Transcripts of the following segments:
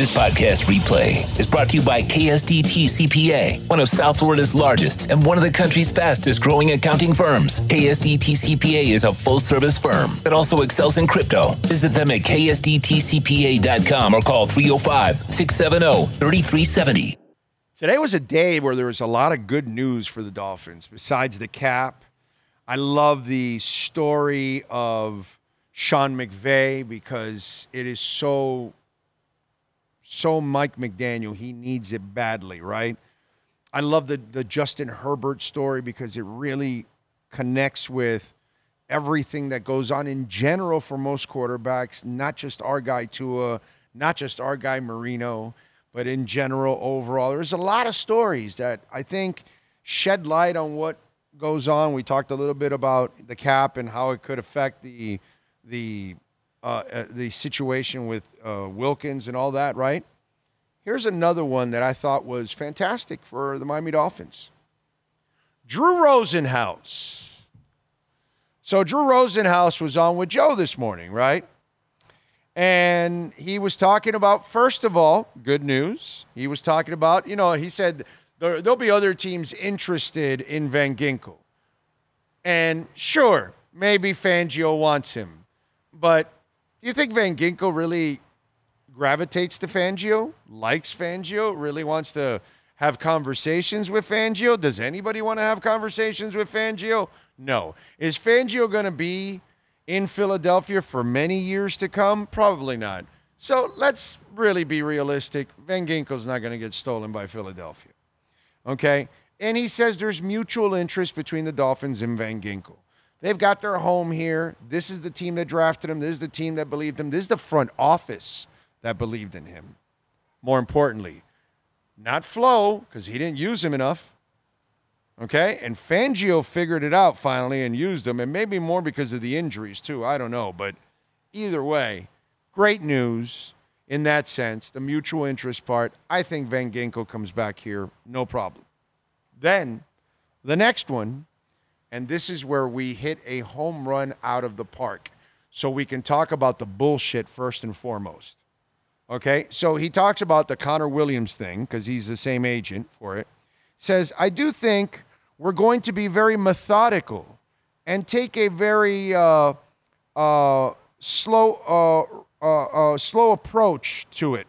This podcast replay is brought to you by KSDT CPA, one of South Florida's largest and one of the country's fastest growing accounting firms. KSDT CPA is a full service firm that also excels in crypto. Visit them at ksdtcpa.com or call 305 670 3370. Today was a day where there was a lot of good news for the Dolphins. Besides the cap, I love the story of Sean McVay because it is so so Mike McDaniel. He needs it badly, right? I love the the Justin Herbert story because it really connects with everything that goes on in general for most quarterbacks, not just our guy Tua, not just our guy Marino, but in general overall. There's a lot of stories that I think shed light on what goes on. We talked a little bit about the cap and how it could affect the the uh, uh, the situation with uh, Wilkins and all that, right? Here's another one that I thought was fantastic for the Miami Dolphins. Drew Rosenhaus. So Drew Rosenhaus was on with Joe this morning, right? And he was talking about, first of all, good news. He was talking about, you know, he said there, will be other teams interested in Van Ginkel. And sure, maybe Fangio wants him. But do you think Van Ginkel really gravitates to Fangio, likes Fangio, really wants to have conversations with Fangio? Does anybody want to have conversations with Fangio? No. Is Fangio going to be in Philadelphia for many years to come? Probably not. So let's really be realistic. Van Ginkel's not going to get stolen by Philadelphia. Okay? And he says there's mutual interest between the Dolphins and Van Ginkel. They've got their home here. This is the team that drafted him. This is the team that believed him. This is the front office that believed in him. More importantly, not Flo, because he didn't use him enough. Okay? And Fangio figured it out finally and used him, and maybe more because of the injuries, too. I don't know. But either way, great news in that sense, the mutual interest part. I think Van Ginkel comes back here, no problem. Then the next one and this is where we hit a home run out of the park. So we can talk about the bullshit first and foremost. Okay, so he talks about the Connor Williams thing because he's the same agent for it. Says, I do think we're going to be very methodical and take a very uh, uh, slow, uh, uh, uh slow approach to it.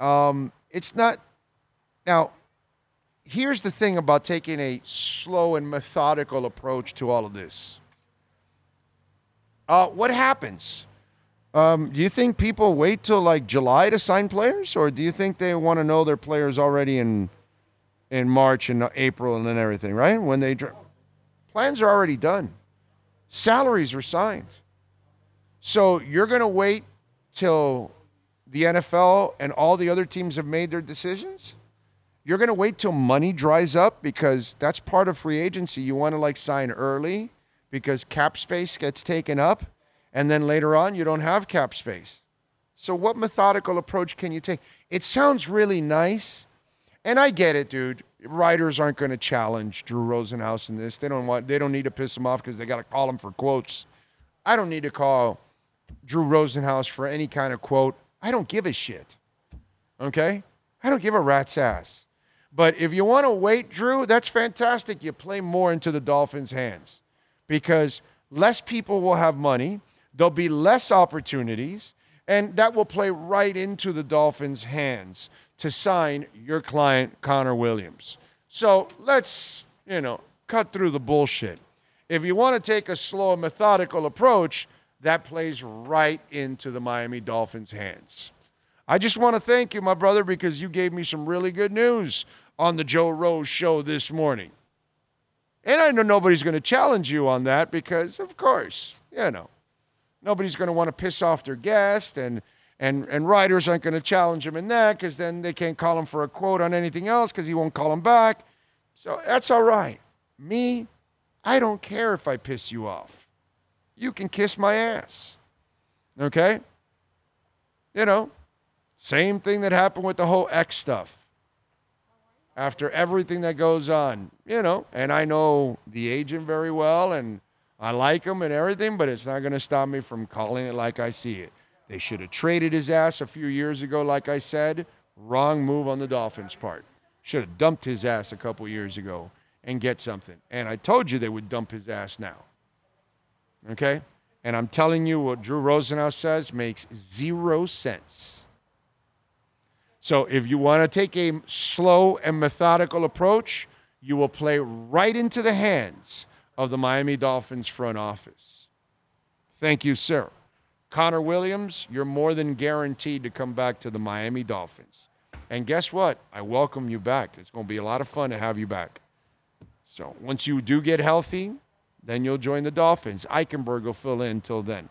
Um, it's not now here's the thing about taking a slow and methodical approach to all of this. Uh, what happens? Um, do you think people wait till like July to sign players, or do you think they want to know their players already in in March and April and then everything? Right when they plans are already done, salaries are signed. So you're going to wait till the NFL and all the other teams have made their decisions? You're going to wait till money dries up because that's part of free agency. You want to like sign early because cap space gets taken up, and then later on you don't have cap space. So, what methodical approach can you take? It sounds really nice, and I get it, dude. Writers aren't going to challenge Drew Rosenhaus in this. They don't want. They don't need to piss him off because they got to call him for quotes. I don't need to call Drew Rosenhaus for any kind of quote. I don't give a shit. Okay, I don't give a rat's ass. But if you want to wait, Drew, that's fantastic. You play more into the Dolphins' hands because less people will have money, there'll be less opportunities, and that will play right into the Dolphins' hands to sign your client, Connor Williams. So let's, you know, cut through the bullshit. If you want to take a slow, methodical approach, that plays right into the Miami Dolphins' hands. I just want to thank you, my brother, because you gave me some really good news on the Joe Rose show this morning. And I know nobody's going to challenge you on that because, of course, you know, nobody's going to want to piss off their guest, and and and writers aren't going to challenge him in that because then they can't call him for a quote on anything else because he won't call him back. So that's all right. Me, I don't care if I piss you off. You can kiss my ass. Okay? You know, same thing that happened with the whole X stuff after everything that goes on, you know, and I know the agent very well and I like him and everything, but it's not going to stop me from calling it like I see it. They should have traded his ass a few years ago, like I said. Wrong move on the Dolphins' part. Should have dumped his ass a couple years ago and get something. And I told you they would dump his ass now. Okay? And I'm telling you what Drew Rosenhaus says makes zero sense. So if you want to take a slow and methodical approach, you will play right into the hands of the Miami Dolphins front office. Thank you, sir. Connor Williams, you're more than guaranteed to come back to the Miami Dolphins. And guess what? I welcome you back. It's going to be a lot of fun to have you back. So once you do get healthy, then you'll join the Dolphins. Eichenberg will fill in until then.